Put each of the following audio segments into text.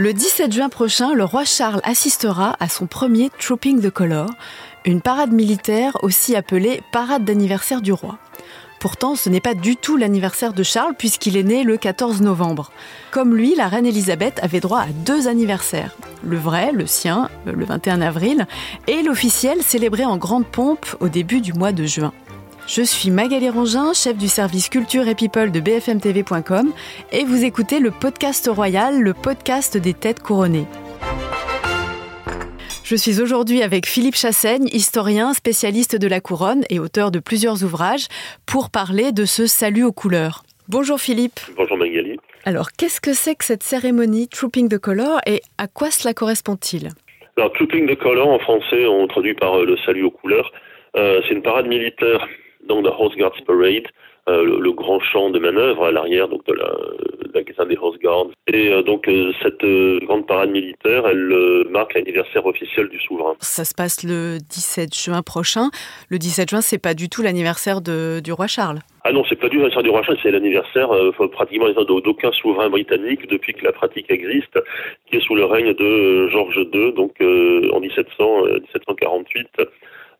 Le 17 juin prochain, le roi Charles assistera à son premier Trooping the Color, une parade militaire aussi appelée parade d'anniversaire du roi. Pourtant, ce n'est pas du tout l'anniversaire de Charles puisqu'il est né le 14 novembre. Comme lui, la reine Elisabeth avait droit à deux anniversaires. Le vrai, le sien, le 21 avril, et l'officiel célébré en grande pompe au début du mois de juin. Je suis Magali Rangin, chef du service culture et people de bfmtv.com et vous écoutez le podcast royal, le podcast des têtes couronnées. Je suis aujourd'hui avec Philippe Chassaigne, historien, spécialiste de la couronne et auteur de plusieurs ouvrages, pour parler de ce salut aux couleurs. Bonjour Philippe. Bonjour Magali. Alors, qu'est-ce que c'est que cette cérémonie Trooping the Color et à quoi cela correspond-il? Alors, Trooping the Color en français, on traduit par euh, le salut aux couleurs. Euh, c'est une parade militaire, donc la Horse Guards Parade, euh, le, grand champ de manœuvre à l'arrière donc de la, de la des Horse Guards. Et euh, donc euh, cette grande parade militaire, elle marque l'anniversaire officiel du souverain. Ça se passe le 17 juin prochain. Le 17 juin, c'est pas du tout l'anniversaire du roi Charles. Ah non, c'est pas du l'anniversaire du roi Charles, c'est l'anniversaire pratiquement d'aucun souverain britannique depuis que la pratique existe, qui est sous le règne de Georges II, donc en 1700, 1748.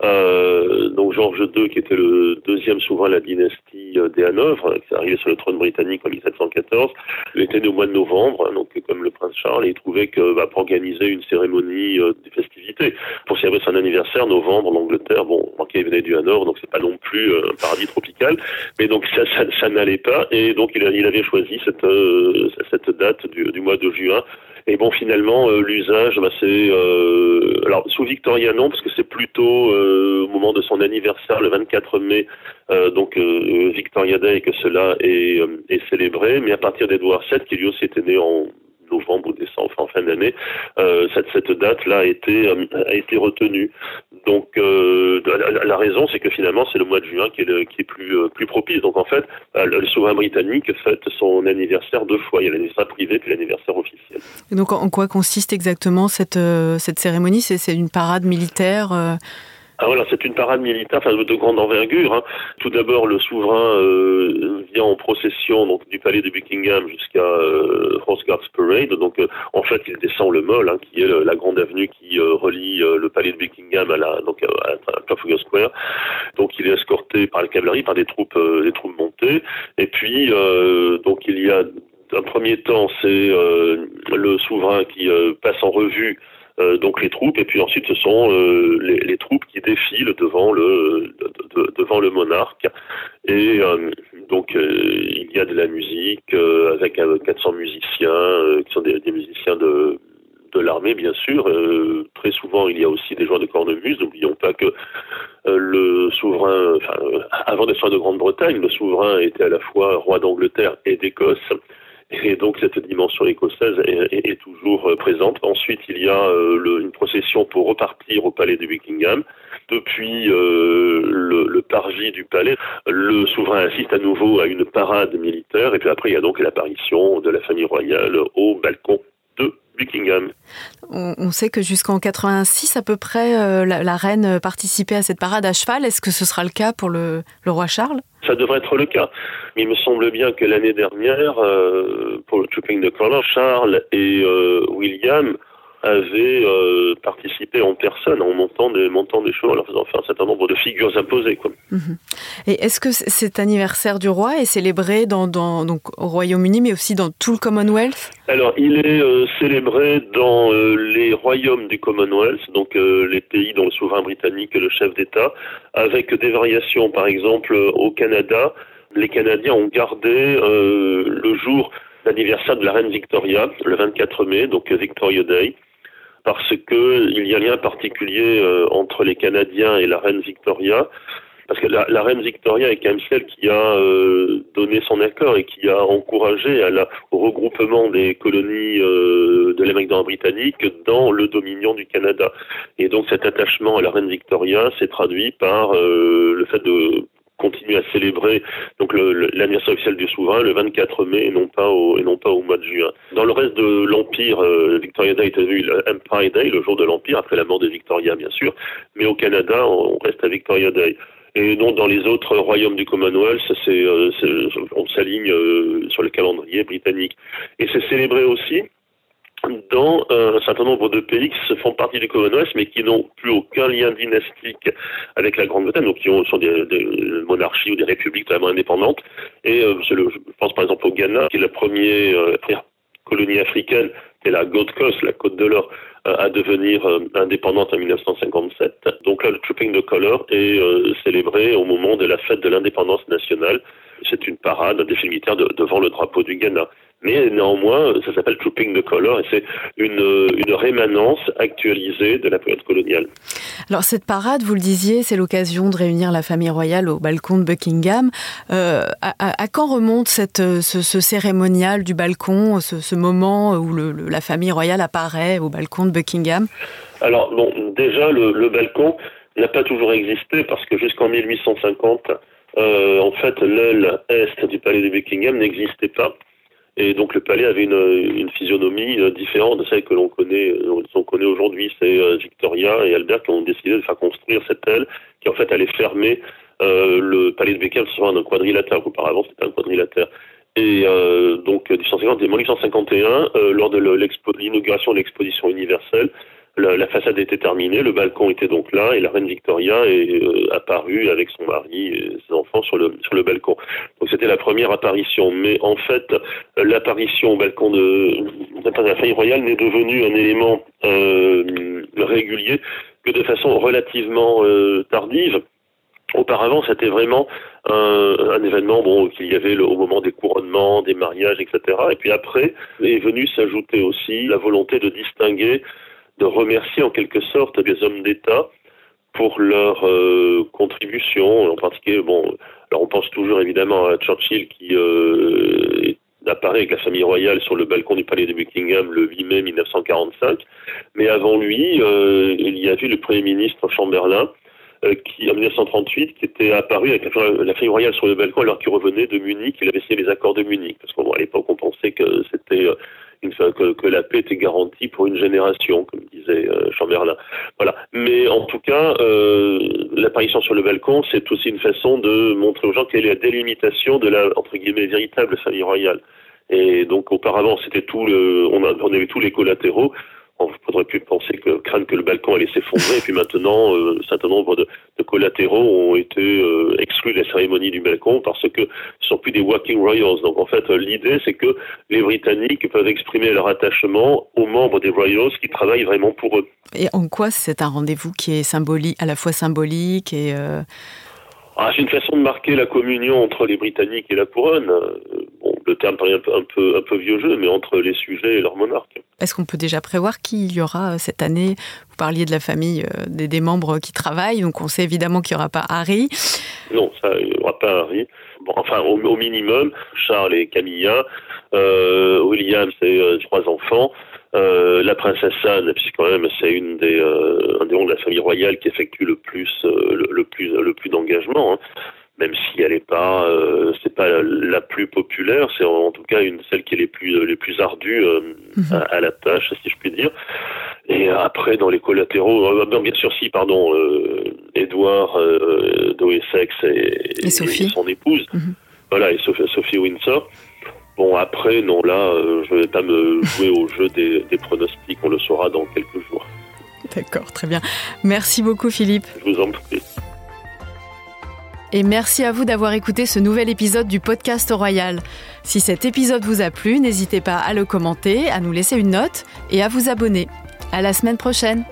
Euh, donc Georges II, qui était le deuxième souverain de la dynastie euh, des Hanovres, qui est arrivé sur le trône britannique en 1714, il était au mois de novembre, hein, donc comme le prince Charles, et il trouvait que bah, pour organiser une cérémonie euh, de festivité, pour célébrer son anniversaire, novembre, en Angleterre, bon, il venait du Hanovre, donc c'est pas non plus euh, un paradis tropical, mais donc ça, ça, ça n'allait pas, et donc il, avait choisi cette, cette date du mois de juin et bon, finalement, euh, l'usage, bah, c'est euh, alors sous Victoria non, parce que c'est plutôt euh, au moment de son anniversaire, le 24 mai, donc Victoria Day, que cela est, est célébré. Mais à partir d'Edward VII, qui lui aussi était né en novembre ou décembre, en fin d'année, euh, cette, cette date-là a été, a été retenue. Donc euh, la, raison, c'est que finalement, c'est le mois de juin qui est, euh, plus propice. Donc en fait, euh, le, souverain britannique fête son anniversaire deux fois. Il y a l'anniversaire privé puis l'anniversaire officiel. Et donc en quoi consiste exactement cette cérémonie? C'est une parade militaire ah voilà, c'est une parade militaire enfin, de grande envergure. Hein. Tout d'abord, le souverain euh, vient en procession donc du palais de Buckingham jusqu'à euh, Horse Guards Parade. Donc, euh, en fait, il descend le Mall, hein, qui est la grande avenue qui euh, relie le palais de Buckingham à la donc à, Trafalgar Square. Donc, il est escorté par la cavalerie, par des troupes, des troupes montées. Et puis, donc, il y a un premier temps, c'est le souverain qui passe en revue euh, donc les troupes, et puis ensuite ce sont euh, les, troupes qui défilent devant le de, de, devant le monarque. Et euh, donc il y a de la musique avec 400 musiciens qui sont des, musiciens de de l'armée, bien sûr. très souvent, il y a aussi des joueurs de cornemuse. N'oublions pas que le souverain, enfin, avant d'être de Grande-Bretagne, le souverain était à la fois roi d'Angleterre et d'Écosse. Et donc cette dimension écossaise est, toujours euh, présente. Ensuite, il y a euh, une procession pour repartir au palais de Buckingham. Depuis euh, le, parvis du palais, le souverain assiste à nouveau à une parade militaire. Et puis après, il y a donc l'apparition de la famille royale au balcon Buckingham. On, sait que jusqu'en 86 à peu près, la, reine participait à cette parade à cheval. Est-ce que ce sera le cas pour le roi Charles? Ça devrait être le cas. Mais il me semble bien que l'année dernière, euh, pour le Trooping de Color, Charles et euh, William avait euh, participé en personne en montant des, montant des chevaux, en leur faisant faire un certain nombre de figures imposées. Quoi. Mhm. Et est-ce que cet anniversaire du roi est célébré dans, dans donc, au Royaume-Uni, mais aussi dans tout le Commonwealth? Alors, il est euh, célébré dans euh, les royaumes du Commonwealth, donc les pays dont le souverain britannique est le chef d'État, avec des variations. Par exemple, au Canada, les Canadiens ont gardé le jour d'anniversaire de la reine Victoria, le 24 mai, donc Victoria Day parce que il y a un lien particulier euh, entre les Canadiens et la reine Victoria, parce que la, reine Victoria est quand même celle qui a euh, donné son accord et qui a encouragé à la, au regroupement des colonies euh, de l'Amérique britannique dans le Dominion du Canada. Et donc cet attachement à la reine Victoria s'est traduit par le fait de continue à célébrer donc l'anniversaire officiel du souverain le 24 mai et non pas au et non pas au mois de juin. Dans le reste de l'empire, euh, Victoria Day est vu Empire Day, le jour de l'empire après la mort de Victoria bien sûr, mais au Canada on reste à Victoria Day. Et donc dans les autres royaumes du Commonwealth, euh, on s'aligne euh, sur le calendrier britannique. Et c'est célébré aussi dans un certain nombre de pays qui se font partie du Commonwealth, mais qui n'ont plus aucun lien dynastique avec la Grande-Bretagne, donc qui sont des, monarchies ou des républiques totalement indépendantes. Et euh, je pense par exemple au Ghana, qui est la première, euh, colonie africaine, qui est la Gold Coast, la Côte de l'Or, euh, à devenir indépendante en 1957. Donc là, le Trooping de Color est célébré au moment de la fête de l'indépendance nationale. C'est une parade des militaires devant le drapeau du Ghana mais néanmoins, ça s'appelle Trooping the Color et c'est une, une rémanence actualisée de la période coloniale. Alors cette parade, vous le disiez, c'est l'occasion de réunir la famille royale au balcon de Buckingham. Euh, à, quand remonte cette, ce, cérémonial du balcon, ce, moment où le, la famille royale apparaît au balcon de Buckingham? Alors bon, déjà le, le balcon n'a pas toujours existé parce que jusqu'en 1850, euh, en fait, l'aile est du palais de Buckingham n'existait pas. Et donc le palais avait une, physionomie euh, différente de celle que l'on connaît, euh, aujourd'hui. C'est euh, Victoria et Albert qui ont décidé de faire construire cette aile qui en fait allait fermer le palais de Buckingham sur un quadrilatère. Auparavant c'était un quadrilatère. Et donc 1850, 1851, lors de l'inauguration de l'exposition universelle, la, façade était terminée, le balcon était donc là, et la reine Victoria est euh, apparue avec son mari et ses enfants sur le, balcon. Donc c'était la première apparition. Mais en fait, l'apparition au balcon de, la famille royale n'est devenue un élément euh, régulier que de façon relativement euh, tardive. Auparavant, c'était vraiment un, événement bon, qu'il y avait au moment des couronnements, des mariages, etc. Et puis après est venu s'ajouter aussi la volonté de distinguer de remercier en quelque sorte des hommes d'État pour leur euh, contribution. En particulier, bon, alors on pense toujours évidemment à Churchill qui euh, apparaît avec la famille royale sur le balcon du palais de Buckingham le 8 mai 1945. Mais avant lui, euh, il y avait le Premier ministre Chamberlain qui, en 1938, qui était apparu avec la famille royale sur le balcon alors qu'il revenait de Munich, il avait signé les accords de Munich. Parce qu'à l'époque, on pensait que c'était que, la paix était garantie pour une génération, comme disait euh, Chamberlain. Voilà. Mais en tout cas, euh, l'apparition sur le balcon, c'est aussi une façon de montrer aux gens quelle est la délimitation de la entre guillemets véritable famille royale. Et donc auparavant, c'était tout le, on, on avait tous les collatéraux faudrait plus penser que craindre que le balcon allait s'effondrer. Et puis maintenant, euh, un certain nombre de, collatéraux ont été euh, exclus de la cérémonie du balcon parce que ce sont plus des walking royals. Donc en fait, l'idée c'est que les Britanniques peuvent exprimer leur attachement aux membres des royals qui travaillent vraiment pour eux. Et en quoi c'est un rendez-vous qui est symbolique, à la fois symbolique et euh, ah, c'est une façon de marquer la communion entre les Britanniques et la couronne. Bon, le terme paraît un peu, un peu, un peu vieux jeu, mais entre les sujets et leur monarque. Est-ce qu'on peut déjà prévoir qui y aura euh, cette année? Vous parliez de la famille euh, des, membres qui travaillent, donc on sait évidemment qu'il n'y aura pas Harry. Non, ça, il n'y aura pas Harry. Bon, enfin, au, minimum, Charles et Camilla, euh, William, c'est trois enfants. la princesse Anne, puisque quand même c'est une des un des membres de la famille royale qui effectue le plus le, plus le plus Hein même si elle n'est pas, euh, c'est pas la plus populaire, c'est en, tout cas une celle qui est les plus les plus ardues euh, mhm. à, la tâche, si je puis dire. Et après, dans les collatéraux, euh, bien sûr, si, pardon, Edouard euh, d'Oessex et, et, son épouse, mhm. voilà, et Sophie, Sophie, Windsor. Bon, après, non, là, je ne vais pas me jouer au jeu des, des pronostics, on le saura dans quelques jours. D'accord, très bien. Merci beaucoup, Philippe. Je vous en prie. Et merci à vous d'avoir écouté ce nouvel épisode du podcast Royal. Si cet épisode vous a plu, n'hésitez pas à le commenter, à nous laisser une note et à vous abonner. À la semaine prochaine!